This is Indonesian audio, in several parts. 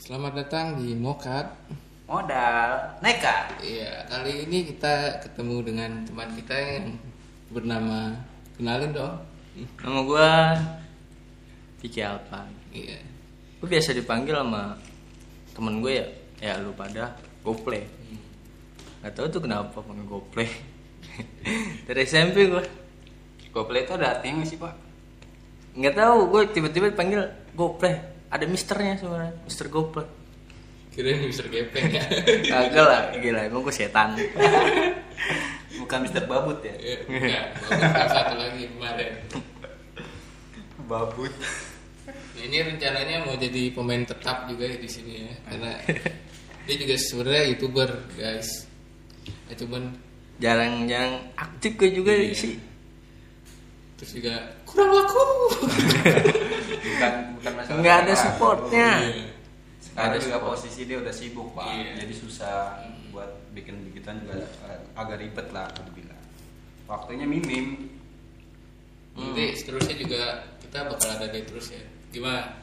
Selamat datang di Mokat. Modal nekat. Iya, kali ini kita ketemu dengan teman kita yang bernama kenalin dong. Nama gua Vicky Alpan. Iya. Gue biasa dipanggil sama temen gue ya, ya lu pada Goplay. Gak tau tuh kenapa panggil Goplay. Dari SMP gue. Goplay itu ada artinya nggak sih pak? Nggak tahu, gue tiba-tiba dipanggil Goplay. Ada misternya sebenarnya, Mister Goplay. Kirain Mister Gepeng ya. Kagak lah, gila emang gue setan. Bukan Mister Babut ya? Iya, Enggak, satu lagi kemarin. Babut. Nah, ini rencananya mau jadi pemain tetap juga di sini ya, karena dia juga sebenarnya youtuber guys. Ya, cuman Jarang-jarang aktif gue juga Iya. sih. terus juga kurang laku. Bukan bukan masalah. Nggak ada supportnya. Iya. Sekarang Ada juga support. posisi dia udah sibuk pak. Iya. Jadi susah buat bikin bikinan juga ag- agak ribet lah aku bilang. Waktunya mimim. Nanti seterusnya juga kita bakal ada dia terus ya. Gimana?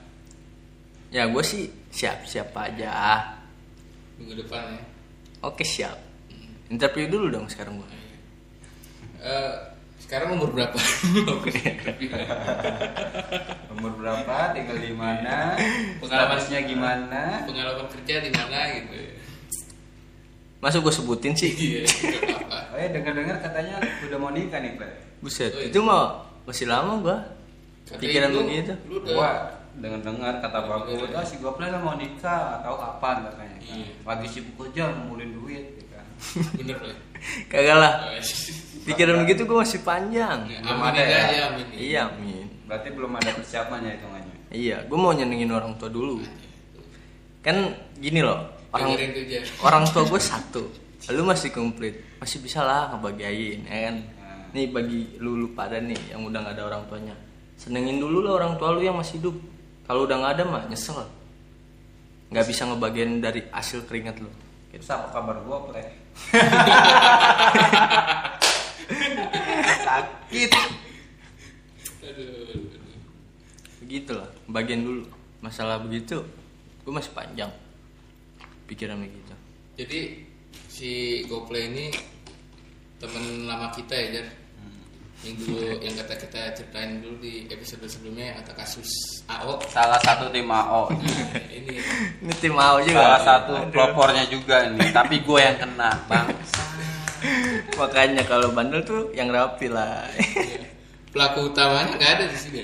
Ya gue sih siap-siap aja. Minggu depan ya. Oke siap. Interview dulu dong sekarang gue. Eh, sekarang umur berapa? Umur berapa? Tinggal di mana? Pengalaman- Statusnya gimana? Pengalaman kerja di mana gitu. Masa gue sebutin sih? Iya. Oh ya dengar-dengar katanya udah mau nikah nih pak. Buset, Oh, iya. itu mah masih lama gua. Pikiran lu- begitu. Lu udah Gua dengar-dengar kata Iya. bagus, ah si Goplay lah mau nikah, tahu kapan katanya. Kan. Iya. Lagi sibuk kerja ngumpulin duit, ya. Bener lah. Kagak lah. Oh, iya. Pikiran begitu gua masih panjang. Ya, Belum amin ada aja ya? amin. Iya, min. Berarti belum ada persiapannya hitungannya. Iya, gua mau nyenengin orang tua dulu. Kan gini loh, orang orang tua gue satu, lu masih komplit, masih bisa lah ngebagiain, ya kan? Nah. Nih bagi lu, lu pada nih yang udah nggak ada orang tuanya, senengin dulu lah orang tua lu yang masih hidup. Kalau udah nggak ada mah nyesel, nggak bisa ngebagian dari hasil keringat lu. Itu apa kabar gua, Play? Sakit. Begitu lah bagian dulu masalah begitu gue masih panjang pikiran begitu Jadi si Goplay ini temen lama kita ya, Jar. Yang dulu yang kata kita ceritain dulu di episode sebelumnya kata kasus AO. Salah satu tim AO. Nah, ini ini tim mau juga Salah satu pelopornya juga ini, tapi gue yang kena, Bang. makanya kalau bandel tuh yang rapi lah pelaku utamanya nggak ada di sini.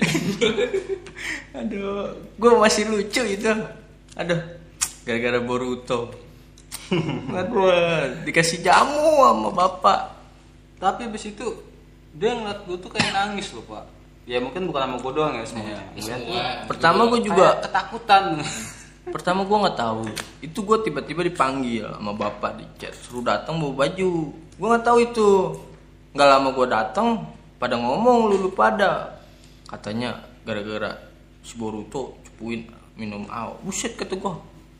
aduh gue masih lucu itu aduh gara-gara Boruto aduh dikasih jamu sama bapak Tapi abis itu dia ngeliat gue tuh kayak nangis loh, Pak. Ya mungkin bukan sama gue doang ya semuanya. Ngeliat Semua. pertama gue kayak juga ketakutan. pertama gue nggak tahu itu gue tiba-tiba dipanggil sama bapak di chat suruh datang bawa baju gue nggak tahu itu nggak lama gue datang pada ngomong lulu pada katanya gara-gara si Boruto cepuin minum aw buset kata gue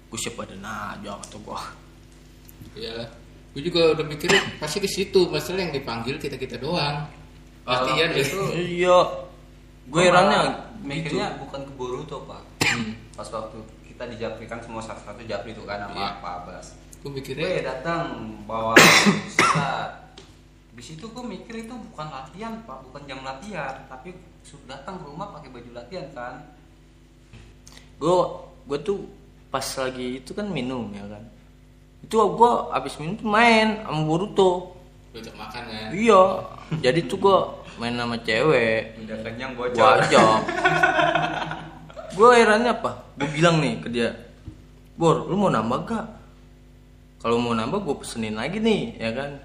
gue siap pada naja kata gue Ya, gue juga udah mikirin pasti ke situ. Masalah yang dipanggil kita kita doang. Latihan Kalau itu. iya gue herannya mikirnya bukan ke Boruto, Pak. Hmm. Pas waktu kita di Japri kan semua satu-satu Japri itu kan sama Iya. Pak Abbas. Gue Gue mikirnya datang bawa surat. Di situ gue mikir itu bukan latihan, Pak, bukan jam latihan, tapi suruh datang ke rumah pakai baju latihan kan. gue gue tuh pas lagi itu kan minum ya kan itu gue abis minum tuh main sama Boruto udah makan kan. Iya, jadi tuh gua main sama cewek, Udah kenyang gua bocor. ajak. gua herannya apa? Gua bilang nih ke dia, Bor, lu mau nambah gak? Kalau mau nambah gua pesenin lagi nih, ya kan?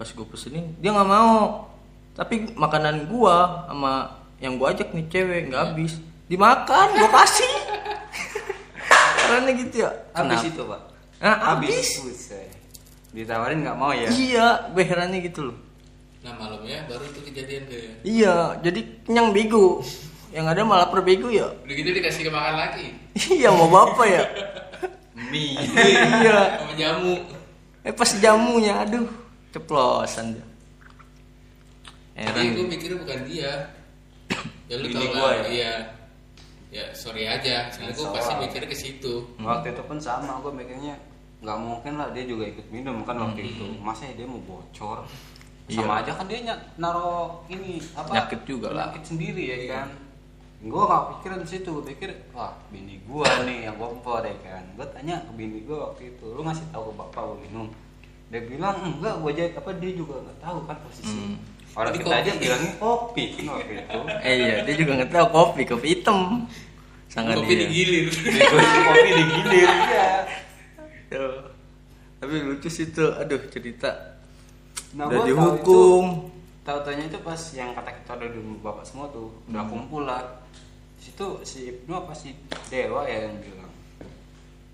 Pas gua pesenin, dia nggak mau. Tapi makanan gua sama yang gua ajak nih cewek nggak habis, dimakan, gua kasih. Karena gitu ya. Habis itu, Pak. Nah, habis. Ditawarin nggak mau ya? Iya, gue herannya gitu loh. Nah malamnya baru itu kejadian deh. Iya, jadi kenyang bego. Yang ada malah perbego ya. Udah gitu dikasih ke makan lagi. Iya, mau bapak ya. Mie. iya. Sama jamu. Eh pas jamunya, aduh, ceplosan dia. Jadi gue mikirnya bukan dia. Ya lu tau lah, ya? Iya. ya sorry aja soalnya gue pasti mikirnya ke situ waktu itu pun sama gue mikirnya nggak mungkin lah dia juga ikut minum kan waktu itu masa dia mau bocor Iya. sama aja kan dia ny- naro ini apa Nyakit juga lah. penyakit sendiri ya Iya. kan gue gak pikiran situ gue pikir wah bini gue nih yang kompor ya kan gue tanya ke bini gue waktu itu lu ngasih tahu ke bapak gue minum dia bilang enggak gue aja apa dia juga nggak tahu kan posisi Hmm. orang kita kopi. aja bilangnya kopi kan waktu itu Eh iya, dia juga nggak tahu kopi, kopi hitam. Sangat kopi dia. digilir kopi digilir ya. Tapi lucu sih tuh, aduh cerita. Nah, Udah dihukum. Tahu taunya itu pas yang kata kita ada di bapak semua tuh udah Hmm. kumpul lah. Di situ si Ibnu apa si Dewa ya yang bilang.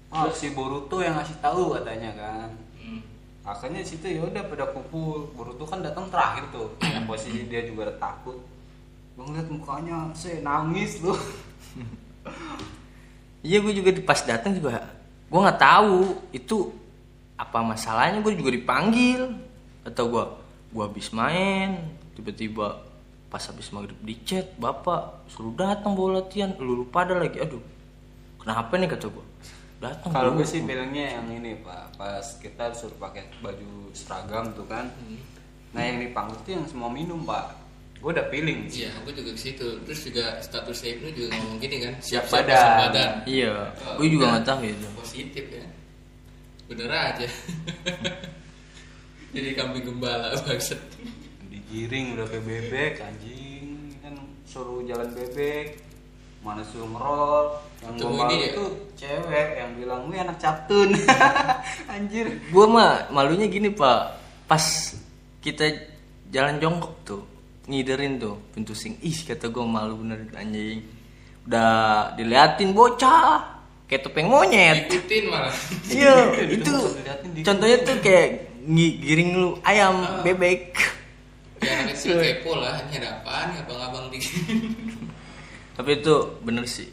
Oh, si Boruto yang ngasih tahu katanya kan. Hmm. Akhirnya di situ ya udah pada kumpul. Boruto kan datang terakhir tuh. Yang posisi dia juga udah takut. Gue ngeliat mukanya, saya nangis loh. Iya gue juga di- pas datang juga gue nggak tahu itu apa masalahnya? Gue juga dipanggil. Atau gue gue habis main. Tiba-tiba pas habis maghrib di chat bapak suruh datang bawa latihan. Lu lupa ada lagi. Aduh kenapa nih? Kata gue datang Kalau gue sih bilangnya yang ini pak, pas kita suruh pakai baju seragam tuh kan. Nah yang dipanggil tuh yang semua minum pak. Gue udah feeling sih. Iya, aku juga ke situ. Terus juga status saya itu juga ngomong gini kan, Siap badan. badan. iya Oh, gue juga nggak tahu itu Positif ya. Bener aja. Jadi kambing gembala banget. digiring udah kayak bebek anjing kan suruh jalan bebek mana suruh ngerol yang gue ini ya? itu cewek yang bilang gue anak captun anjir gue mah malunya gini pak pas kita jalan jongkok tuh ngiderin tuh pintu sing ih kata gue malu bener anjing. Udah diliatin bocah kayak topeng monyet. Ikutin malah. iya Itu contohnya tuh kayak ngi- giring lu ayam bebek. Ya anak kecil kepo lah, ini ada apaan ya abang-abang di tapi itu bener sih.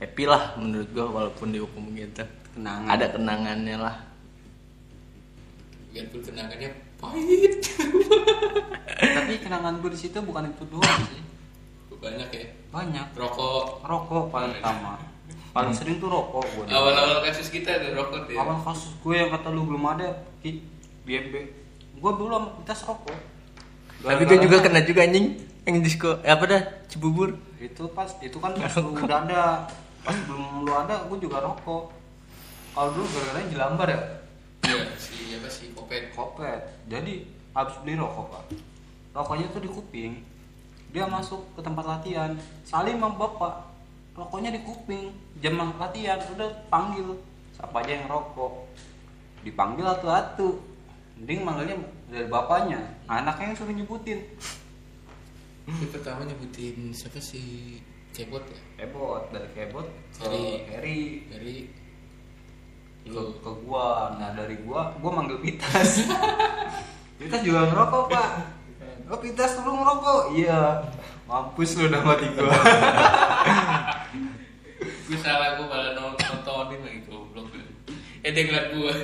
Happy lah menurut gue walaupun dihukum gitu kenangan. Ada kenangannya lah. Biarpun kenangannya pahit. tapi kenangan gue di situ bukan itu doang sih. Banyak ya. banyak. Rokok. rokok paling utama. Paling sering tuh rokok gue Awal-awal kasus kita ada rokok ya. awal kasus gue yang kata lu belum ada ki. BMB gue dulu sama kita rokok. Tapi gue juga kena juga anjing. Yang disco eh, apa dah? Cibubur. Itu pas itu kan pas lu udah ada. Pas belum lu ada gue juga rokok. Kalau dulu gara-gara jelambar ya si apa sih? Kopet. kopet jadi habis beli rokok pak rokoknya tuh di kuping. Dia masuk ke tempat latihan. Salim sama bapak rokoknya di kuping. Jam latihan udah panggil. Siapa aja yang rokok? Dipanggil atu-atu. Mending manggilnya dari bapaknya. Anaknya yang suruh nyebutin. Itu pertama nyebutin siapa sih? Kebot ya? kebot dari kebot ke Harry. Harry. Dari ke, lu. ke gua nah dari gua gua manggil Pitas Pitas juga ngerokok pak oh Pitas lu ngerokok iya mampus lu udah mati gua gue salah gue malah nonton nontonin lagi goblok. Eh dia ngeliat gue,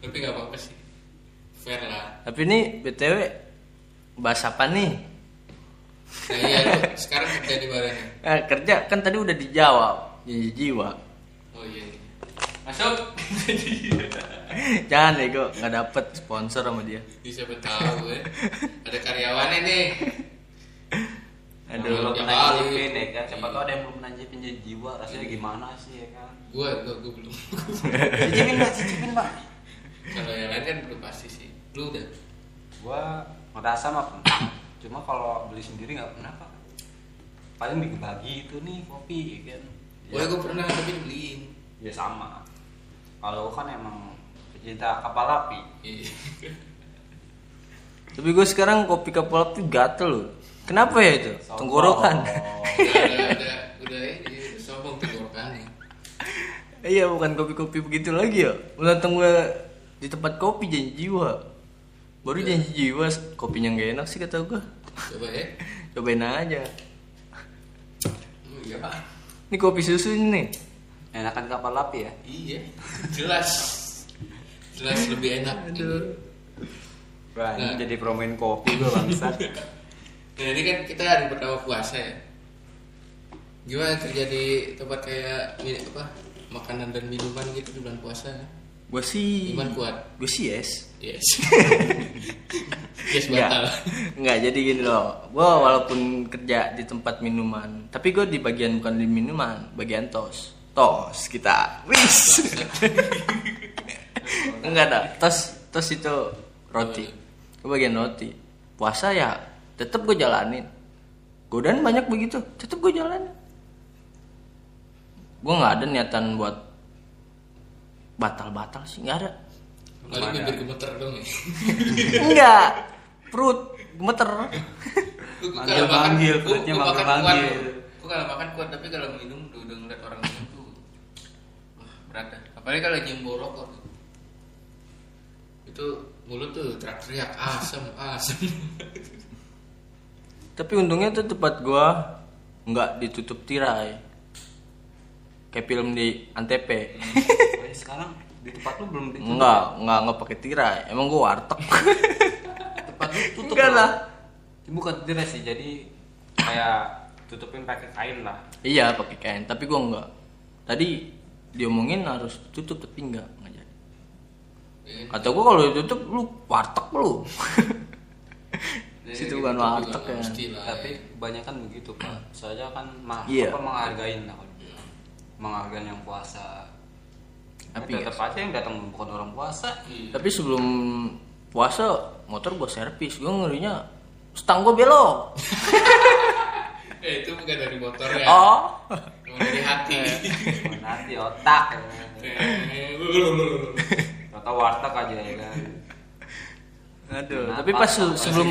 tapi nggak apa-apa sih. Fair lah. Tapi ini BTW bahas apa nih? Nah iya lu sekarang kerja di mana? Eh, kerja kan tadi udah dijawab. Janji jiwa. Oh iya. Iya. Masuk. Jangan ego nggak dapet sponsor sama dia. Bisa tahu ya. Ada karyawannya nih. Aduh. ya pernah nyicipin ya kan siapa Iya. tau ada yang belum pernah nyicipin jadi jiwa rasanya gimana sih ya kan Gue gue gue belum. cicipin pak cicipin pak Kalau yang lain kan belum pasti sih. Lu udah. gua ngerasa mah pernah cuma kalau beli sendiri nggak pernah pak paling bikin bagi itu nih kopi ya kan ya gue pernah tapi dibeliin. ya sama kalau kan emang pecinta kapal api Iya. Tapi gue sekarang kopi kapal tuh gatel loh. Kenapa ya itu? Sombong. Tenggorokan. Udah udah udah udah ini udah sombong tenggorokannya. iya bukan kopi-kopi begitu lagi ya. Udah datang gue di tempat kopi janji jiwa. Baru janji jiwa kopinya nggak enak sih kata gue. Coba ya. Cobain aja. Oh, iya pak. Ini kopi susu nih. Enakan kapal api ya Iya. Jelas. Jelas lebih enak. Aduh. Wah, ini Nah. jadi promoin kopi gue bangsat. Nah, ini kan kita hari pertama puasa ya. Gimana kerja di tempat kayak apa makanan dan minuman gitu di bulan puasa? Gue sih Iman kuat. Gue sih yes Yes. yes batal. enggak jadi gini loh. Gue walaupun kerja di tempat minuman, tapi gue di bagian bukan di minuman, bagian tos. Tos kita, wis. enggak ada. Tos, tos itu roti. Gue bagian roti. Puasa ya, tetap gue jalanin. Godaan banyak begitu, tetap gue jalanin. Gue nggak ada niatan buat batal-batal sih, nggak ada. Paling bibir gemeter dong ya. Enggak, perut gemeter. Gua Manggil- manggil, perutnya manggil-manggil. kuat. Gua kalau makan kuat tapi kalau minum udah ngeliat orang berat dah. Apalagi kalau nyium bau rokok tuh. Itu mulut tuh teriak-teriak asam asam. Tapi untungnya tuh tempat gua nggak ditutup tirai. Kayak film di Antep. Eh, sekarang di tempat lu belum ditutup Enggak, enggak enggak pakai tirai. Emang gua warteg. tempat lu tutup Enggak lah. bukan tirai sih jadi kayak tutupin pakai kain lah iya, pakai kain, tapi gua enggak. Tadi diomongin harus tutup tapi enggak, enggak jadi. Kata gua kalau ditutup lu warteg lu. Situ bukan gitu warteg ya. tapi ya. banyak kan begitu pak soalnya kan mah Iya. apa menghargain lah kalau bilang. menghargain yang puasa Tapi tapi tetap aja yang datang bukan orang puasa Iya. Tapi sebelum puasa motor gua servis, gua ngerinya stang gua belok. Eh itu bukan dari motor ya. Oh. Cuma dari hati. nanti otak Eh, atau warteg aja ya kan Aduh, Kenapa? tapi pas sebelum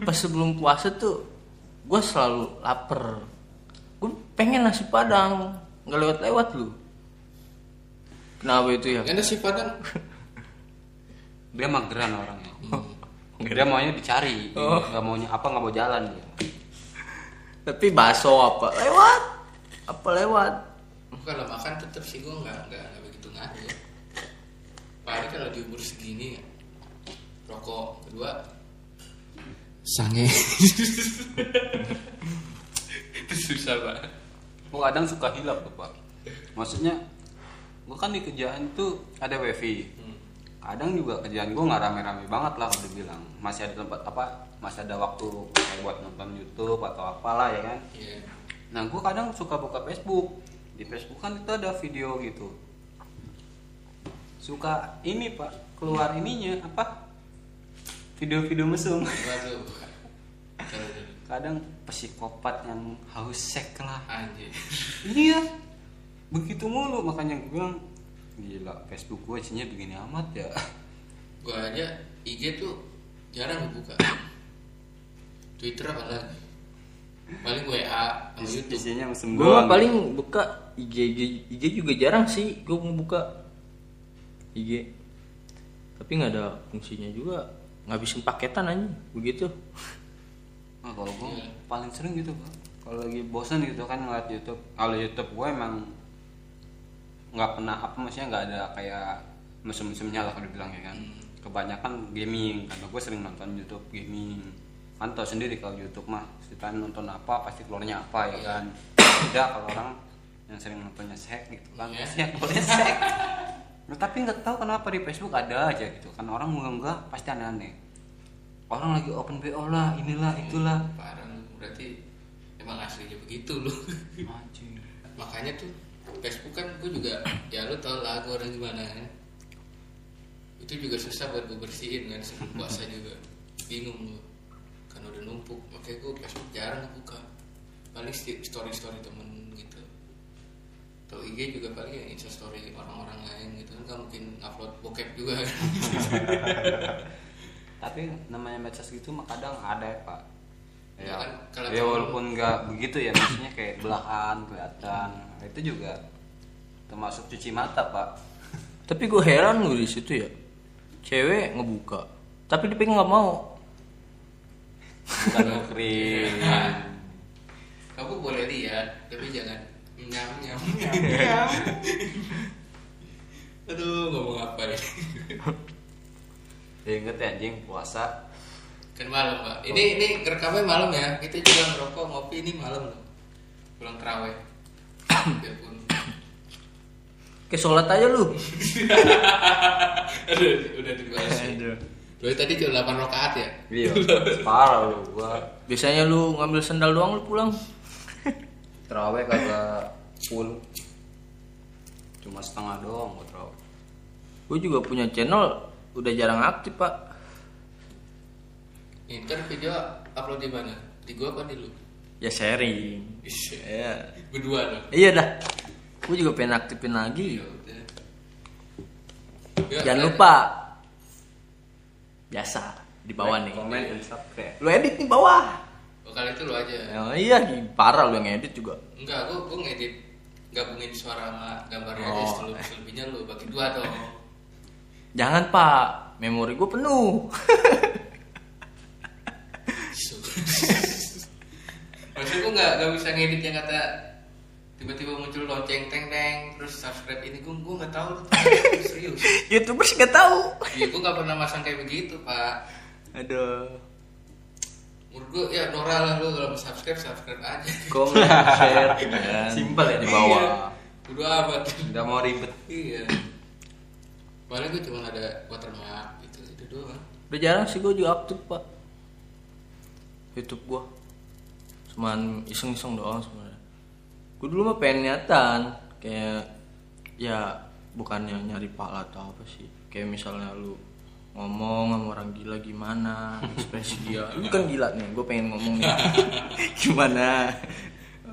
pas sebelum puasa tuh gue selalu lapar gue pengen nasi padang nggak lewat lewat lu kenapa itu ya Kan nasi padang. dia mageran orangnya Nggak dia maunya dicari Oh. nggak maunya apa nggak mau jalan dia tapi bakso apa lewat apa lewat Kalau makan tetap sih gue nggak nggak nggak begitu ngaruh ya. Paling kalau di umur segini rokok kedua sange. itu susah banget. Gua kadang suka hilap pak maksudnya gua kan di kerjaan tuh ada wifi kadang juga kerjaan gua nggak rame-rame banget lah kalau dibilang. Masih ada tempat apa masih ada waktu kayak buat nonton YouTube atau apalah ya kan? Iya. nah gua kadang suka buka Facebook. Di Facebook kan itu ada video gitu. Suka ini pak keluar ininya apa video-video mesum. Kadang psikopat yang haus seks lah. Anjir. iya begitu mulu. Makanya gue bilang gila Facebook gue isinya begini amat ya Gue aja IG tuh jarang gue buka. Twitter apalagi. Paling WA sama YouTube. isinya gue paling buka IG, IG IG juga jarang sih gue mau buka IG tapi nggak ada fungsinya juga ngabisin paketan aja begitu nah, kalau gue Iya. paling sering gitu pak kalau lagi bosan gitu kan ngeliat YouTube kalau YouTube gue emang nggak pernah apa maksudnya nggak ada kayak mesum-mesumnya lah kalau dibilang ya kan kebanyakan gaming karena gue sering nonton YouTube gaming kan tau sendiri kalau YouTube mah kita nonton apa pasti keluarnya apa ya kan beda kalau orang yang sering nontonnya sek gitu kan Iya. pasti yang keluarnya sek nah, tapi nggak tahu kenapa di Facebook ada aja gitu kan orang enggak pasti aneh-aneh orang lagi open BO lah inilah itulah Parah. Berarti emang aslinya begitu. Anjing. Makanya tuh Facebook kan gue juga ya lu tau lah gue orang gimana kan. Itu juga susah buat gue bersihin kan sebelum puasa juga. Bingung lu. Kan udah numpuk. Makanya gue Facebook jarang buka. Paling story-story temen gitu. Atau IG juga paling ya insta story orang-orang lain gitu kan gak mungkin upload bokep juga kan. tapi namanya medsos gitu mah kadang ada ya pak Ya ya, kan, kalau ya temen- walaupun nggak begitu ya maksudnya kayak belahan kelihatan. Itu juga termasuk cuci mata pak. Tapi gue heran lu di situ ya. Cewek ngebuka tapi dia pengen nggak mau. Bukan ngukrin Kamu boleh lihat, tapi jangan nyam nyam. Aduh, ngomong apa nih? ya inget ya anjing puasa Kan malam, Pak. Ini ini rekamnya malam ya. Kita juga ngerokok, ngopi ini malam loh. pulang terawih biarpun Kayak sholat aja lu. aduh udah dibahas Lu tadi cuma 8 rakaat ya? Iya. Parah lu gua. Biasanya lu ngambil sendal doang lu pulang. Terawih kagak full. Cuma setengah doang gua terawih. Gue juga punya channel udah jarang aktif pak. Ntar video upload di mana? Di gua apa di lu? Ya sharing. Ish, Iya. Berdua dong. Iya dah. Gue juga pengen aktifin lagi. Iya udah. Ya, Jangan eh, lupa. Biasa di bawah nih. Komen dan subscribe. Lu edit nih bawah. Oh, kali itu lu aja. Ya, iya parah lu yang edit juga. Enggak, gua gua ngedit gabungin suara sama gambarnya aja Oh. seluruh selebihnya lu bagi dua dong. Jangan pak, memori gue penuh. Isu. Maksud gua nggak nggak bisa ngedit yang kata tiba-tiba muncul lonceng teng teng terus subscribe ini gua gua nggak tahu serius. Youtubers nggak tahu. Iya gua nggak pernah masang kayak begitu pak. Aduh. Menurut gua ya Nora lah lu kalau mau subscribe subscribe aja. Komen, share, kan. Simpel ya di Iya. bawah. Udah amat. Nggak mau ribet. Iya. Paling gue cuma ada watermark gitu itu doang. Udah jarang sih gue juga aktif pak. YouTube gue. Cuman iseng-iseng doang sebenarnya. Gue dulu mah pengen niatan kayak ya bukannya nyari pala atau apa sih. Kayak misalnya lu ngomong sama orang gila gimana ekspresi dia lu kan gila nih gue pengen ngomong nih gimana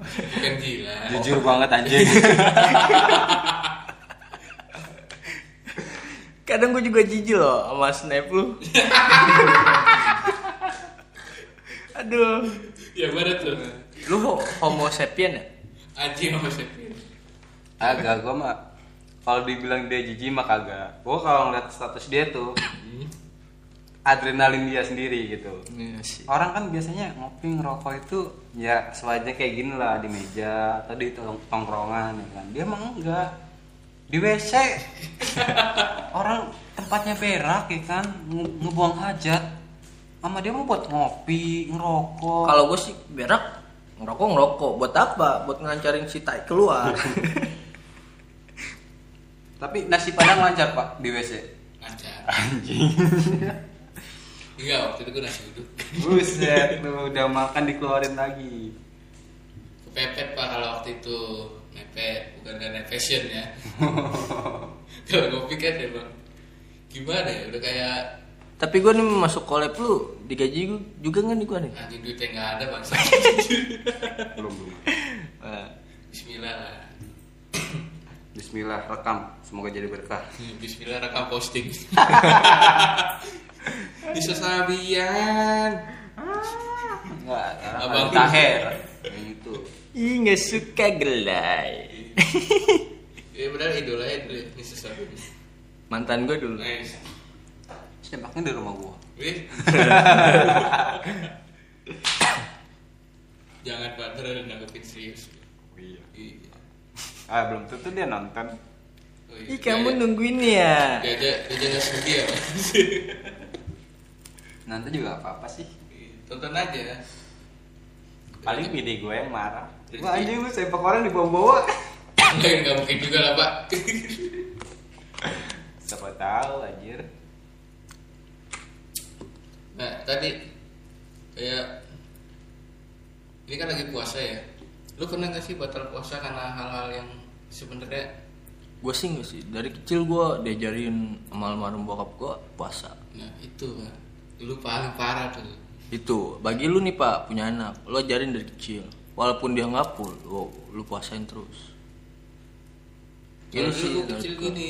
Bukan gila. Jujur banget anjing. kadang gue juga jijik loh sama snap lu aduh Ya mana tuh? lu ho- homo sapien ya Anjing apa sih? Agak gua mah kalau dibilang dia jijik mah kagak. Gua kalau ngeliat status dia tuh adrenalin dia sendiri gitu. Iya sih. Orang kan biasanya ngopi ngerokok itu ya sewajarnya kayak gini lah di meja atau di tong- tongkrongan ya kan. Dia mah enggak. Di WC. Orang tempatnya berak ya kan, nge- ngebuang hajat. Sama dia mau buat ngopi, ngerokok. Kalau gue sih berak ngerokok ngerokok buat apa? Buat ngancarin si tai keluar. Tapi nasi padang lancar pak di WC. Lancar. Anjing. Enggak, waktu itu gue nasi uduk. Buset, lu udah makan dikeluarin lagi. Kepepet pak kalau waktu itu mepet, bukan karena fashion ya. kalau ngopi kan emang gimana ya? Udah kayak Tapi gue nih masuk kolab lu digaji gue juga kan nih gue nih. anjing duitnya nggak ada bangsa. Belum belum. Nah, Bismillah lah. Bismillah rekam, semoga jadi berkah. Bismillah rekam posting. Bisa sabian. Enggak, Abang. taher. Yang itu. Ih nggak suka gelai. Ya benar idolanya dulu ya, Bisa sabian. Mantan gue dulu. Nice. Sembaknya di rumah gua. Wih. Jangan Pak, ntar ada nanggepin serius. Iya. Iya. Ah, belum tentu dia nonton. Oh, iya. Ih kamu nungguin ya. Jaja nggak sudi ya? Nanti juga apa-apa sih. Tonton aja. Paling bini gue yang marah. Wah anjing lu sepak orang dibawa-bawa. Enggak, nggak mungkin juga lah, Pak. Siapa tahu anjir. Nah, tadi kayak ini kan lagi puasa ya. Lu pernah nggak sih batal puasa karena hal-hal yang sebenarnya Gue sih nggak sih. Dari kecil gue diajarin sama almarhum bokap gue puasa. nah itu Pak. Lu paling parah tuh. Itu bagi lu nih pak punya anak, lu ajarin dari kecil. Walaupun dia nggak full, lu, lu puasain terus. Ini dulu sih gua kecil gini,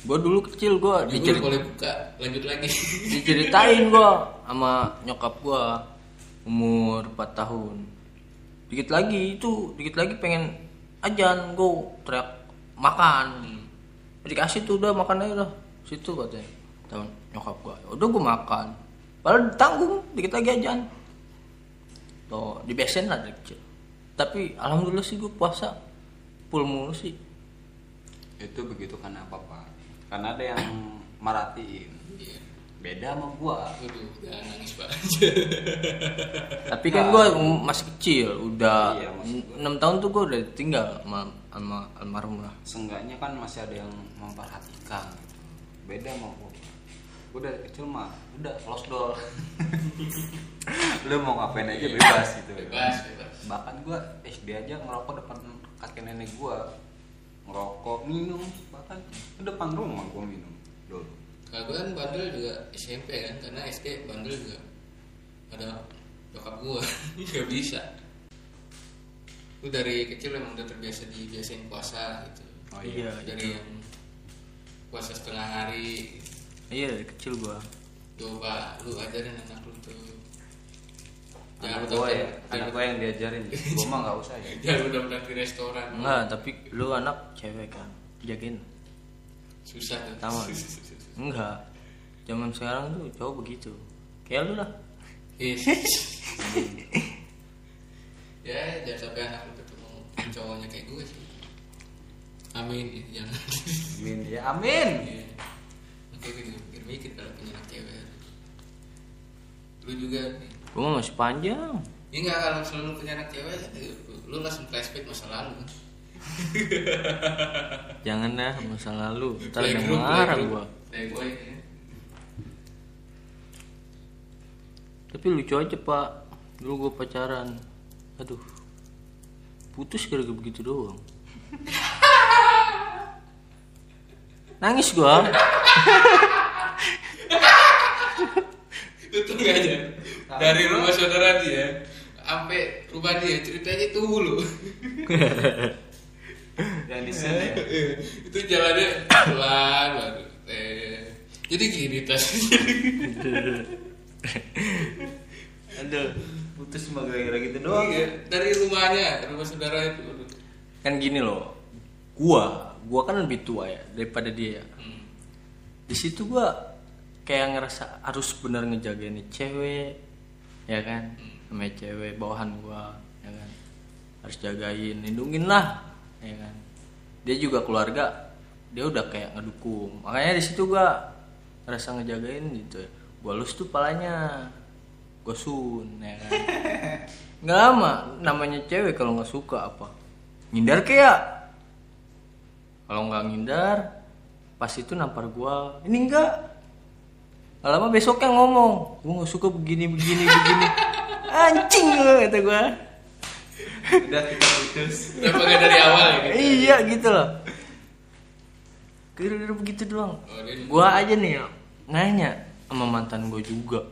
Gue dulu kecil gue ya, dicerit, boleh buka, lanjut lagi. diceritain gue sama nyokap gue umur 4 tahun. Dikit lagi itu, dikit lagi pengen ajan gue teriak makan. Dikasih tuh udah makan aja udah situ katanya. Tahun nyokap gue, udah gue makan. Padahal ditanggung dikit lagi ajan. Tuh dibesin lah dari kecil. Tapi alhamdulillah sih gue puasa full mulu sih. Itu begitu karena apa, Pak? Karena ada yang maratiin. Iya. beda sama gua nangis pak. Tapi kan gue masih kecil, udah Iya, gua. enam tahun tuh gue udah tinggal sama, sama almarhum lah. seenggaknya kan masih ada yang memperhatikan beda sama gua gua dari kecil mah udah close door lu mau ngapain aja bebas gitu Bebas, bebas. bahkan gua SD aja ngerokok depan kakek nenek gua ngerokok minum bahkan di depan rumah gua minum dulu Kalau gue kan bandel juga SMP kan, karena SD bandel juga ada bokap gue, nggak bisa. Lu dari kecil emang udah terbiasa dibiasain puasa gitu. oh Iya, Dari yang puasa setengah hari, Iya dari kecil gue. coba lu ajarin anak lu tuh. Anak udah gua pernah- ya anak gua yang diajarin gua mah nggak usah ya Jangan udah pernah di restoran. Enggak, tapi lu anak cewek kan, jagain. Susah tuh. Sama. Enggak. Zaman sekarang tuh cowok begitu. Kayak lu lah. Yes. ya jangan sampai anak lu ketemu cowoknya kayak gue sih. Amin, ya, jangan. amin ya amin Iya. Makanya gue mikir-mikir kalau punya anak cewek. Lu juga nih. Gue mah masih panjang. Ya enggak kalau selalu punya anak cewek, lu langsung flashback masa lalu. Jangan dah masa lalu. Ntar ada marah gua. Playboy, ya. Tapi lucu aja pak. Dulu gue pacaran. Aduh. Putus gara-gara begitu doang. Nangis gua. Nggak aja dari rumah saudara dia sampai rumah dia ceritanya itu hulu. yang di sini ya itu jalannya pelan baru. Eh, jadi gini tas. aduh putus cuma gara-gara gitu doang Iya, dari rumahnya rumah saudara itu. Kan gini loh. Gua, gua kan lebih tua ya daripada dia. Hmm. Di situ gua kayak ngerasa harus benar ngejagain nih cewek, ya kan? Namanya cewek bawahan gua, ya kan? Harus jagain, lindungin lah, ya kan? Dia juga keluarga, dia udah kayak ngedukung. Makanya di situ gua ngerasa ngejagain gitu. ya. Gua lus tuh palanya, gua sun, ya kan? Nggak lama, namanya cewek kalau nggak suka apa? Ngindar kayak kalau nggak ngindar pas itu nampar gua ini enggak Gak lama besoknya ngomong gua nggak suka begini begini begini. Anjing lu kata gua. Udah kita putus. Kenapa nggak dari awal ya? Gitu? iya gitu loh. Kira-kira begitu doang. Oh, gua aja nih ya, nanya sama mantan gua juga.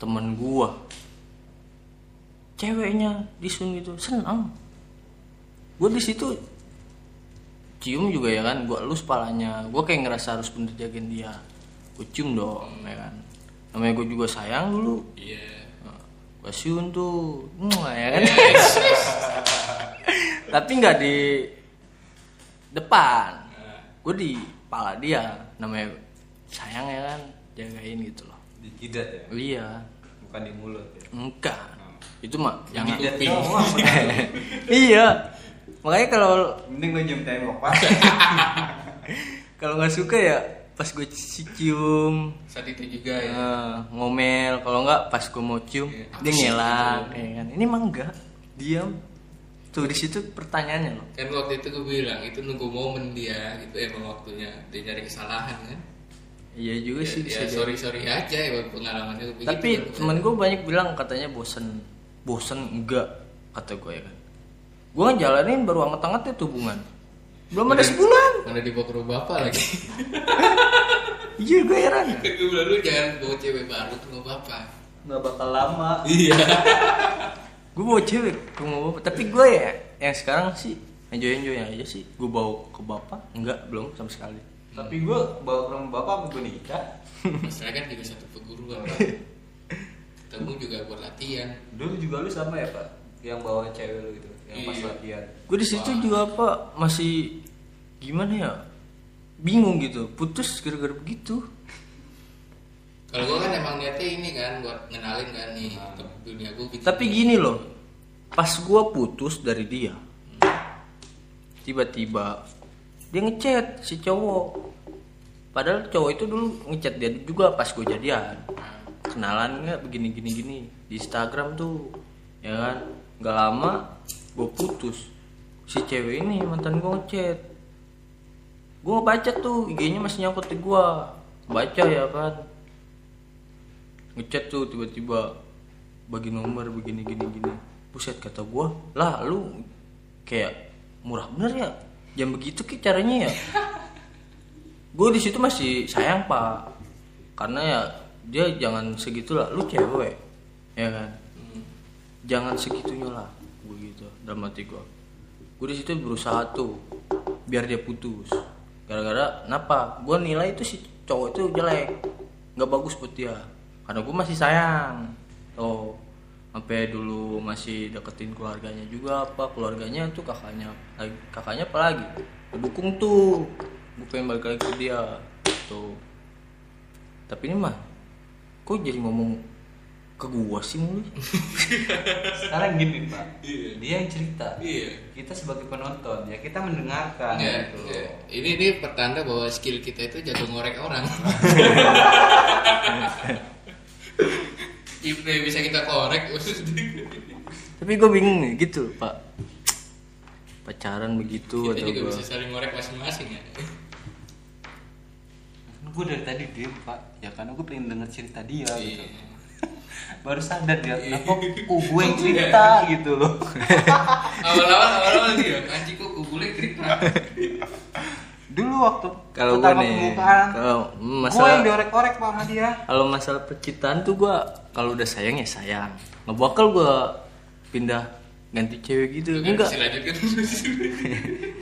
Temen gua. Ceweknya disun gitu senang gua di situ cium juga ya kan gua elus palanya. Gua kayak ngerasa harus bener jagain dia cium dong ya kan? Namanya gua juga sayang dulu. Iya. Nah, gua siun tuh Mwah, ya kan? Tapi nggak di depan. Gue di pala dia namanya sayang ya kan? Jagain gitu loh. Di jidat ya? Iya. Bukan di mulut ya? Enggak. Itu mah Yang kuping. iya. Makanya kalau mending lo nyium tembok pak. Kalau nggak suka ya pas gue cium. Saat itu juga ya. eh, ngomel. Kalau nggak pas gue mau cium apa dia ngelak gitu? ya kan? Ini mah enggak. Diam. Tuh di situ pertanyaannya loh. Kan waktu itu gue bilang itu nunggu momen dia, itu emang waktunya. Dia nyari kesalahan kan. iya juga Ya, sih ya, bisa sorry sorry aja ya pengalamannya. Begitu tapi kan. temen gue banyak bilang katanya bosen. Bosen enggak kata gue ya kan? Gue ngejalanin baru anget-anget itu hubungan. Belum ada sebulan. Mana dibawa ke rumah bapak lagi. iya gue heran gue bilang lu jangan bawa cewek baru ke rumah bapak. nggak bakal lama Iya. gue bawa cewek ke rumah bapak tapi gue ya yang sekarang sih enjoy enjoy aja sih gue bawa ke bapak enggak belum sama sekali tapi gue bawa ke rumah bapak gue nikah Masalah kan juga satu perguruan. Pak. Ketemu juga buat latihan. dulu juga lu sama ya pak yang bawa cewek lu gitu yang pas Iya. latihan gue di situ juga apa masih gimana ya bingung gitu putus gara-gara begitu. Kalau gue kan emang niatnya ini kan buat ngenalin kan nih ke dunia gue gitu. Tapi gini loh, pas gua putus dari dia, tiba-tiba dia ngechat si cowok, padahal cowok itu dulu ngechat dia juga pas gue jadian. Kenalan nggak begini gini gini di Instagram tuh ya kan? Nggak lama gue putus. Si cewek ini mantan gue ngechat gue ngebaca tuh IG-nya masih nyangkut di gue baca ya kan ngechat tuh tiba-tiba bagi nomor begini gini gini. Buset kata gue lah lu kayak murah bener ya? Jam begitu ki caranya ya? Gue di situ masih sayang pak. Karena ya dia jangan segitulah. Lu cewek ya kan? Jangan segitunya lah begitu dalam hati gue gue di situ berusaha tuh biar dia putus gara-gara kenapa? Gue nilai itu si cowok itu jelek nggak bagus buat dia. Karena gue masih sayang. Tuh sampai dulu masih deketin keluarganya juga apa keluarganya tuh kakaknya kakaknya apa lagi? Dukung tuh gue pengen balik lagi ke dia tuh tapi ini mah kok jadi ngomong ke gua sih mulu sekarang gini pak Iya. dia yang cerita Iya. kita sebagai penonton ya kita mendengarkan Nggak, gitu nggak. Ini ini pertanda bahwa skill kita itu jago ngorek orang. If bisa kita korek, tapi gue bingung nih gitu pak pacaran begitu kita atau juga gua bisa saling ngorek masing-masing ya. gue dari tadi diem pak ya karena gue pengen denger cerita dia gitu Iya. Baru sadar dia Iya. kenapa kok gue yang cerita? gitu loh. Awal-awal awal-awal dia anjing kok kukulnya cerita. dulu waktu kalau gue nih pembukaan kalau gue yang masalah diorek-orek pak sama dia. Kalau masalah percintaan tuh gue kalau udah sayang ya sayang. Nggak bakal gue pindah ganti cewek gitu. Nggak enggak. bisa lanjutkan.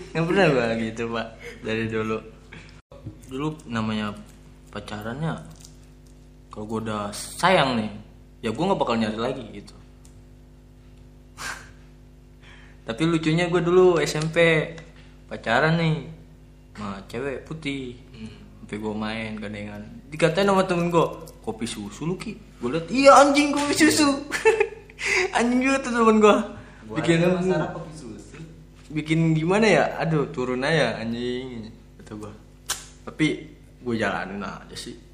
nggak pernah gue gitu pak dari dulu. Dulu namanya pacarannya kalau gue udah sayang nih ya gue nggak bakal nyari lagi gitu. Tapi lucunya gue dulu SMP pacaran nih sama cewek putih. Sampai gue main gandengan. Dikatain sama temen gue kopi susu lu ki? Gue liat iya anjing kopi susu. Anjing juga tuh temen gue bikin masalah kopi susu. Bikin gimana ya? Aduh turun aja anjing kata gua. Tapi gue jalanin aja sih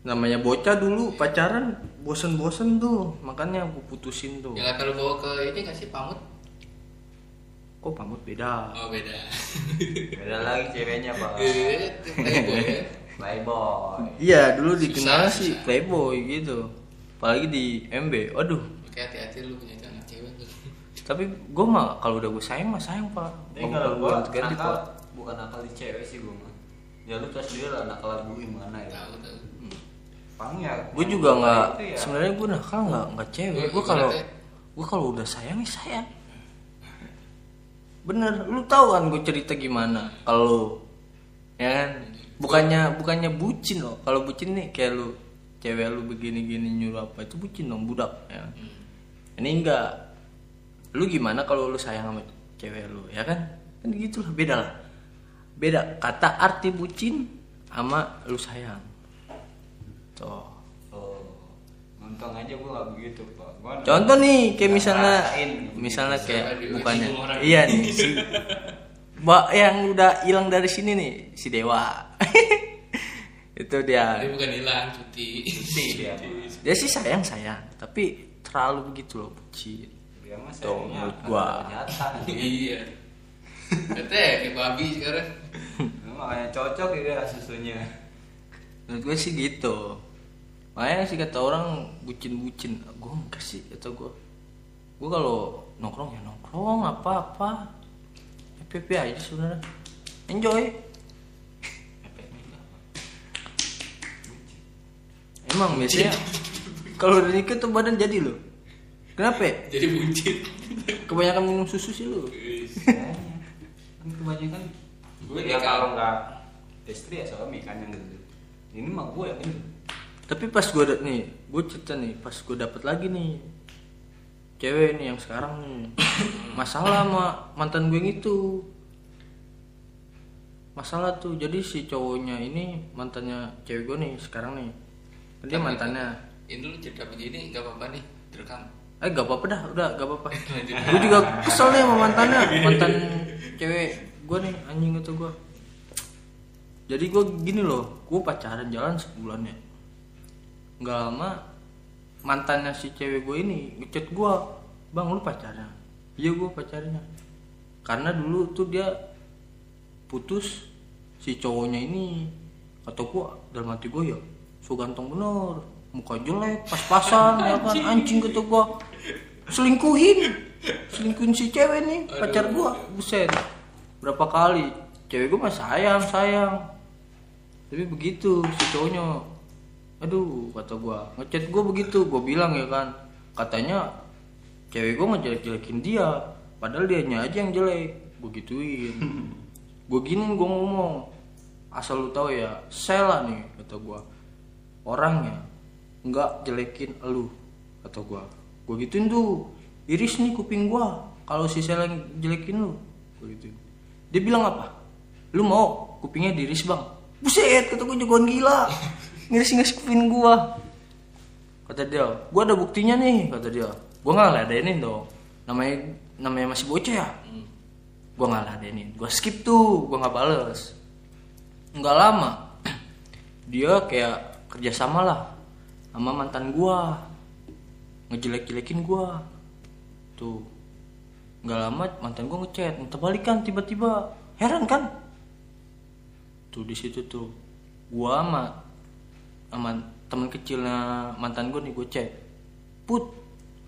namanya bocah dulu pacaran bosen-bosen tuh makanya gue putusin tuh Ya kalau bawa ke ini nggak sih pamut? kok pamut beda Oh beda. beda lagi ceweknya pak Eh, itu playboy ya. playboy iya dulu dikenal Susah, sih susah. playboy gitu apalagi di MB aduh Oke hati-hati lu punya anak cewek tuh. tapi gue mah kalau udah gue sayang mah sayang pak Tapi kalau ganti-ganti, nakal Pak. bukan nakal di cewek sih gua mah. Ya lu tahu sendiri lah nakal gue gimana ya. Tahu tahu. Ya. gue juga nggak ya. sebenarnya gue nakal nggak nggak cewek. Gua gue kalau ibaratnya- gue kalau udah sayang ya sayang. Bener lu tahu kan gue cerita gimana kalau ya kan? Bukannya bukannya bucin loh. Kalau bucin nih kayak lu cewek lu begini gini nyuruh apa itu bucin dong budak ya kan? ini enggak. Lu gimana kalau lu sayang sama cewek lu ya kan? Kan gitu lah beda lah. Beda kata arti bucin sama lu sayang tuh Oh. Untung aja gua nggak begitu, Pak. Gua Contoh nih kayak misalnya misalnya kayak bukannya iya nih si Mbak yang udah hilang dari sini nih si Dewa. itu dia. Ini bukan hilang cuti. Cuti dia, Dia sih sayang sayang, tapi terlalu begitu loh bucin. Dia mah Tuh, menurut gua. nyata. iya. Katanya kayak babi sekarang. Makanya cocok ya susunya. Menurut gue sih gitu. Makanya sih kata orang bucin-bucin. Gue enggak sih kata gue. Gue kalau nongkrong ya nongkrong apa-apa. Happy aja sebenarnya. Enjoy. Emang biasanya kalau udah nikah tuh badan jadi loh. Kenapa ya? Jadi buncit. Kebanyakan minum susu sih lu. Kan kebanyakan Gue ya kalau nggak istri ya suami kan yang gitu. Ini mah gue yang gitu. Tapi pas gue nih, gue cerita nih, pas gue dapet lagi nih cewek nih yang sekarang nih. Masalah sama mantan gue yang itu. Masalah tuh jadi si cowoknya ini mantannya cewek gue nih sekarang nih. Dia mantannya. Ini dulu cerita begini nggak apa-apa nih direkam. eh gak apa-apa dah udah gak apa-apa. Gue juga kesel nih sama mantannya. Mantan cewek gue nih anjing itu gue jadi gue gini loh gue pacaran jalan sebulan ya nggak lama mantannya si cewek gue ini ngechat gue bang lu pacarnya? Iya gue pacarnya. Karena dulu tuh dia putus si cowoknya ini. Atau gue dalam hati gue ya so ganteng bener muka jelek pas-pasan ya kan? Anjing. Kata gue selingkuhin selingkuhin si cewek nih pacar gue buset berapa kali? Cewek gue mah sayang sayang. Tapi begitu si cowoknya aduh kata gue ngechat gue begitu gue bilang ya kan. Katanya cewek gue ngejelek-jelekin dia padahal dia aja yang jelek. Gue gituin. Gue gini gue ngomong asal lu tahu ya Sela nih kata gue orangnya nggak jelekin elu kata gue gue gituin tuh iris nih kuping gue kalau si Sela yang jelekin lu gue gituin. Dia bilang apa? Lu mau kupingnya diiris bang. Buset kata gue jagoan gila ngiris ngiris kuping gue kata dia gue ada buktinya nih. Kata dia gue nggak ladenin dong. Namanya namanya masih bocah ya? Gue nggak ladenin gue skip tuh gue nggak bales. Nggak lama dia kayak kerjasama lah sama mantan gue ngejelek-jelekin gue tuh nggak lama mantan gue ngechat minta balikan tiba-tiba. Heran kan? Tuh di situ tuh gue sama sama temen kecilnya mantan gue nih gue chat. Put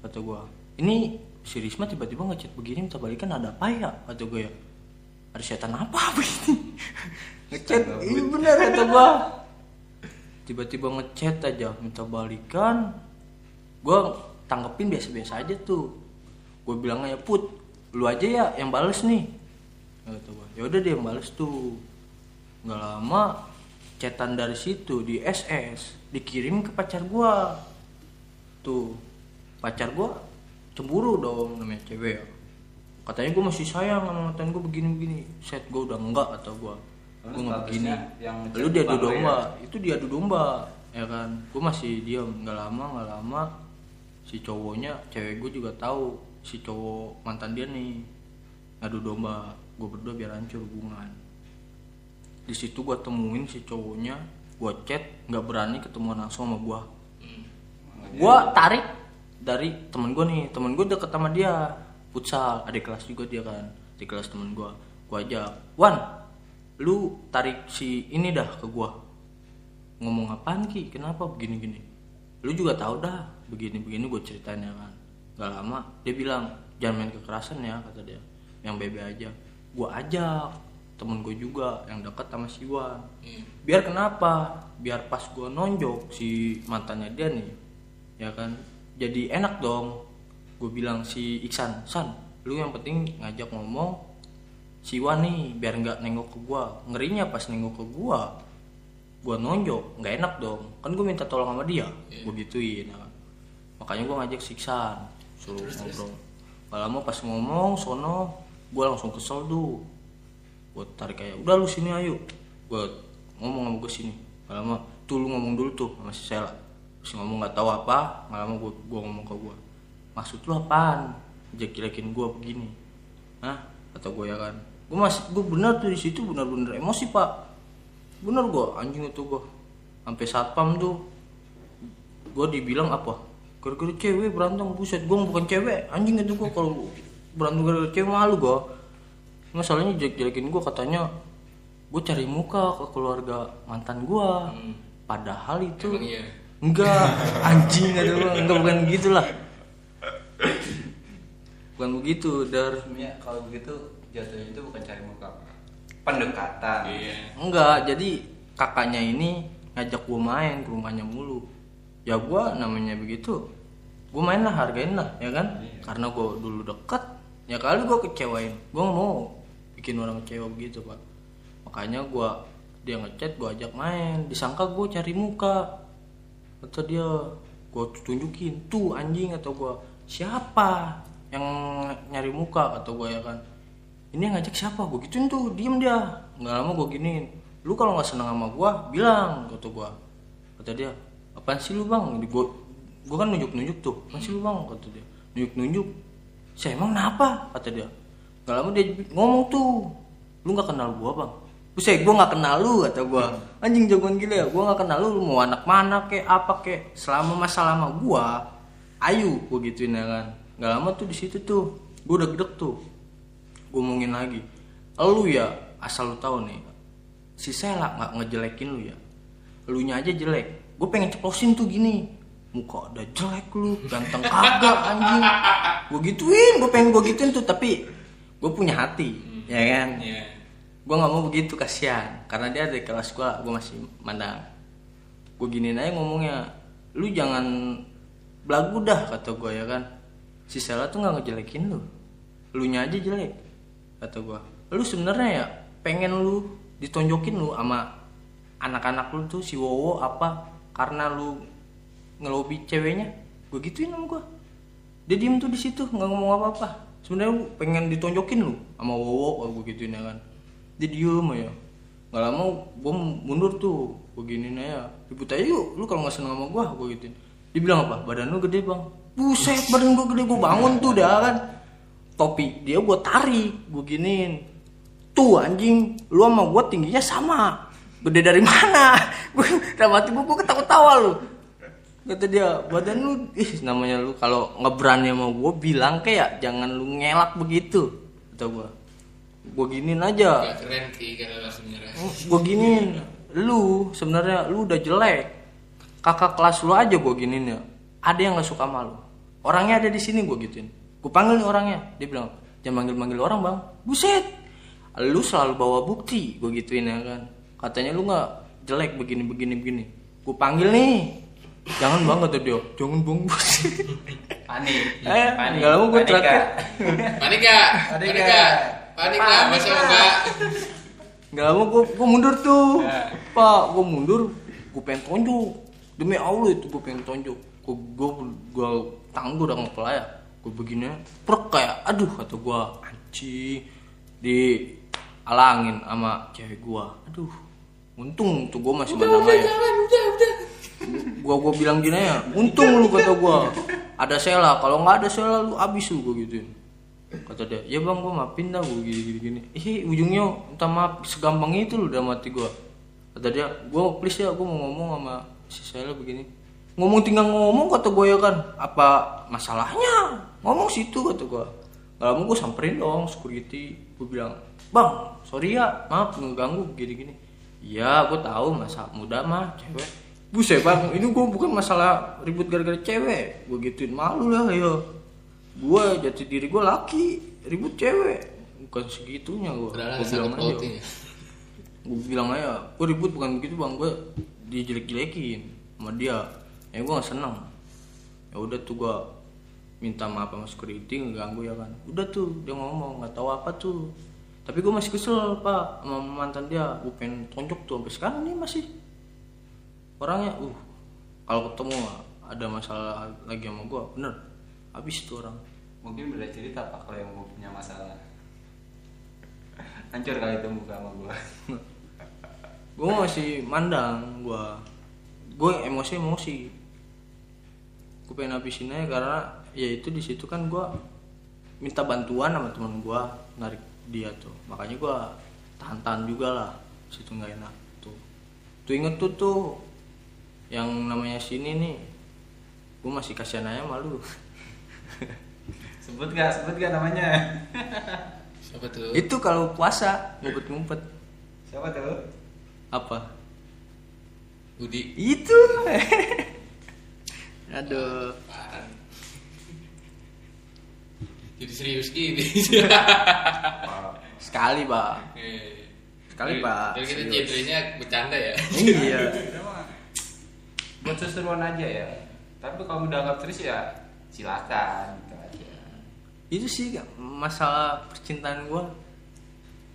kata gue ini si Risma tiba-tiba ngechat begini minta balikan ada apa ya? Kata gue ya. Ada setan apa begini ngechat iya bener kata gue tiba-tiba ngechat aja minta balikan. Gue tanggepin biasa-biasa aja tuh. Gue bilang aja put lu aja ya yang bales nih. Kata gue ya udah dia yang bales tuh. Nggak lama chatan dari situ di SS dikirim ke pacar gue tuh pacar gue cemburu dong namanya cewek. Ya. katanya gue masih sayang sama mantan gue begini-begini. Set gue udah enggak atau gue gue nggak begini. yang lu dia adu baru domba. itu dia adu domba ya kan? Gue masih diam nggak lama nggak lama. Si cowoknya cewek gue juga tahu si cowok mantan dia nih. Ngadu domba. Gue berdua biar hancur hubungan di situ gue temuin si cowoknya gue chat nggak berani ketemu langsung sama gue gue tarik dari temen gue nih temen gue deket sama dia futsal adik kelas juga dia kan di kelas temen gue gue ajak Wan lu tarik si ini dah ke gue ngomong apaan ki? Kenapa begini gini lu juga tahu dah begini begini gue ceritain ya kan. Gak lama dia bilang jangan main kekerasan ya kata dia. Yang bebe aja. Gue ajak temen gue juga yang dekat sama si Wan. Hmm. biar kenapa? Biar pas gue nonjok si mantannya dia nih ya kan? Jadi enak dong. Gue bilang si Iksan San lu yang penting ngajak ngomong si Wan nih biar nggak nengok ke gue ngerinya pas nengok ke gue gue nonjok nggak enak dong. Kan gue minta tolong sama dia. Iya. gue gituin ya kan. makanya gue ngajak si Iksan suruh ngobrol. Gak lama pas ngomong sono gue langsung kesel tuh gue tarik kayak udah lu sini ayo. Gue ngomong sama gue sini. Lama tuh lu ngomong dulu tuh sama si Sela. Terus ngomong nggak tahu apa. Gak lama gue gue ngomong ke gue maksud lu apaan? Jelek-jelekin gue begini. Hah? kata gue ya kan. Gue masih gue bener tuh di situ bener-bener emosi pak. Bener gue anjing itu gue sampai satpam tuh. Gue dibilang apa? Gara-gara cewek berantem buset. Gue bukan cewek anjing itu gue kalau berantem gara-gara cewek malu gue masalahnya jelek-jelekin gue katanya gue cari muka ke keluarga mantan gue Hmm. padahal itu Emang iya. enggak anjing ada lu enggak bukan gitulah. Bukan begitu dar. Ya, kalau begitu jatuhnya itu bukan cari muka. Pendekatan. Iya. enggak jadi kakaknya ini ngajak gue main ke rumahnya mulu. Ya gue namanya begitu gue main lah hargain lah ya kan? Karena gue dulu deket ya kali gue kecewain. Gue mau bikin orang kecewa begitu pak. Makanya gue dia ngechat gue ajak main. Disangka gue cari muka. Atau dia gue tunjukin tuh anjing atau gue siapa yang nyari muka? Atau gue ya kan. Ini yang ngajak siapa? Gue gituin tuh diem dia. Nggak lama gue giniin lu kalau nggak seneng sama gue bilang kata gue kata dia apaan sih lu bang? Gue gue kan nunjuk nunjuk tuh. Apaan sih lu bang? Kata dia nunjuk nunjuk saya emang kenapa? Kata dia nggak lama dia ngomong tuh lu nggak kenal gue bang. Buset, gue gak kenal lu kata gue Anjing jagoan gila ya, gue gak kenal lu, lu mau anak mana kek, apa kek Selama masa lama gue, ayu gue gituin ya kan. Gak lama tuh di situ tuh, gue udah gedek tuh. Gue ngomongin lagi Lu ya, asal lu tahu nih Si Sela gak ngejelekin lu ya. Lu nya aja jelek. Gue pengen ceplosin tuh gini. Muka udah jelek lu, ganteng kagak anjing. Gue gituin, gue pengen gue gituin tuh Tapi gue punya hati, ya kan? Iya. gue nggak mau begitu kasihan. Karena dia ada di kelas gue gue masih mandang. Gue giniin aja ngomongnya lu jangan belagu dah kata gue ya kan? Si Sela tuh nggak ngejelekin lu. Lu nya aja jelek kata gue lu sebenarnya ya pengen lu ditonjokin lu sama anak-anak lu tuh si Wowo apa karena lu ngelobi ceweknya? Gue gituin sama gue dia diem tuh di situ nggak ngomong apa-apa sebenarnya pengen ditonjokin lu sama Wowo gue gituin ya kan. Dia diem aja. Nggak lama gue mundur tuh gue giniin aja. Ribut aja yuk lu kalau nggak seneng sama gue gue gituin. Dia bilang apa? Badan lu gede bang. Buset badan gue gede gue bangun tuh dah kan. Topi dia gue tarik gue giniin. Tuh anjing lu sama gue tingginya sama. Gede dari mana? Gue dalam hati gue gue ketawa-tawa lu kata dia badan lu ih namanya lu kalau nggak berani sama gue bilang kayak jangan lu ngelak begitu kata gue gue giniin aja. Gak keren ki kalau langsung nyerah. gue giniin. Lu sebenarnya lu udah jelek. Kakak kelas lu aja gue giniin ya. Ada yang nggak suka sama lu. Orangnya ada di sini gue gituin. Gue panggil nih orangnya. Dia bilang jangan manggil manggil orang bang. Buset. Lu selalu bawa bukti gue gituin ya kan. Katanya lu nggak jelek begini begini begini gue panggil nih jangan bang kata dia jangan bang Panik. Eh, Panik. nggak lama gua Panik, terakhir. Panik gak? Panik Panik gak? Panik gak? Masa enggak? Gak lama gue gue mundur tuh Ya. Pak gue mundur Gue pengen tonjok Demi Allah itu gue pengen tonjok Gue gue gue tangan gue udah ngepel ya Gue begini Prek kayak Aduh kata gue Anjing Di alangin sama cewek gue Aduh Untung tuh gue masih mandang aja Jangan, udah, udah. Gua gua bilang gini ya Untung lu kata gua. Ada Sela Kalau nggak ada Sela lu abis lu gue gituin. Kata dia ya bang gua maafin dah gue gini gini gini. Ih ujungnya minta maaf segampang itu lu udah mati gua. Kata dia gua please ya gua mau ngomong sama si Sela begini. Ngomong tinggal ngomong kata gua ya kan? Apa masalahnya? Ngomong situ kata gua. Gak lama gue samperin dong security. Gue bilang bang sorry ya maaf ngeganggu gini gini. Iya gue tahu masa muda mah cewek buset bang ini gue bukan masalah ribut gara-gara cewek. Gue gituin malu lah ya. Gue jati diri gue laki ribut cewek. Bukan segitunya gue gue bilang aja. ya. gue bilang aja gue ribut bukan begitu bang. Gue dijelek-jelekin sama dia. Ya gue gak seneng. Ya udah tuh gue minta maaf sama security ngeganggu ya kan. Udah tuh dia ngomong nggak tahu apa tuh. Tapi gue masih kesel pak sama mantan dia. Gue pengen tonjok tuh sampai sekarang nih masih orangnya uh kalau ketemu ada masalah lagi sama gue bener habis tuh orang. Mungkin beda cerita pak kalau yang mau punya masalah. Hancur kali itu muka sama gua. gue masih mandang gue gue emosi emosi. Gue pengen habisin aja karena ya itu di situ kan gue minta bantuan sama temen gue narik dia tuh. Makanya gue tahan tahan juga lah situ nggak enak tuh. Tuh inget tuh tuh yang namanya sini nih gue masih kasihan aja malu Sebut gak? Sebut gak namanya? Siapa tuh? itu kalau puasa ngumpet ngumpet Siapa tuh? apa Budi. itu aduh. Jadi serius gini. sekali bang Eh. Sekali, Pak. Jadi kita genrenya bercanda ya. iya Buat seseruan aja ya. Tapi kalau udah anggap serius ya silakan gitu aja. itu sih masalah percintaan gua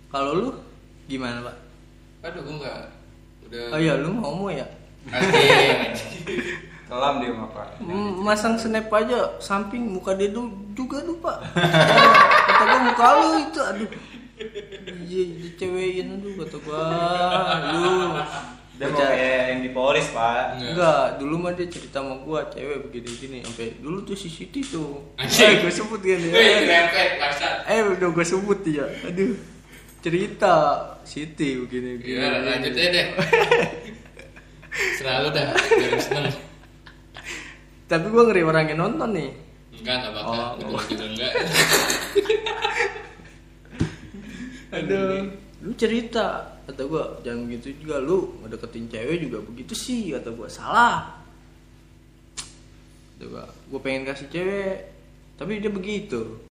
kalau lu gimana pak Aduh, gue enggak. Udah. oh iya lu mau mau ya. Kelam dia mah pak. Masang snap aja samping muka dia tuh juga tuh pak kata gua muka lu itu aduh Di- dicewekin aduh kata gua lu Dia mau kayak yang dipolis pak. Enggak, dulu mah dia cerita sama gua cewek begini gini sampai dulu tuh si Siti tuh. Eh, gue sebut kan ya. Eh, udah gue sebut ya. Aduh. cerita Siti begini begini Gimana lanjut aja deh. Selalu dah, biar seneng. tapi gue ngeri orang yang nonton nih Enggak, enggak bakal. Oh, Gua oh. juga enggak. aduh lu cerita kata gue jangan begitu juga lu ngedeketin cewek juga begitu sih kata gue salah. Kata gue gue pengen kasih cewek tapi dia begitu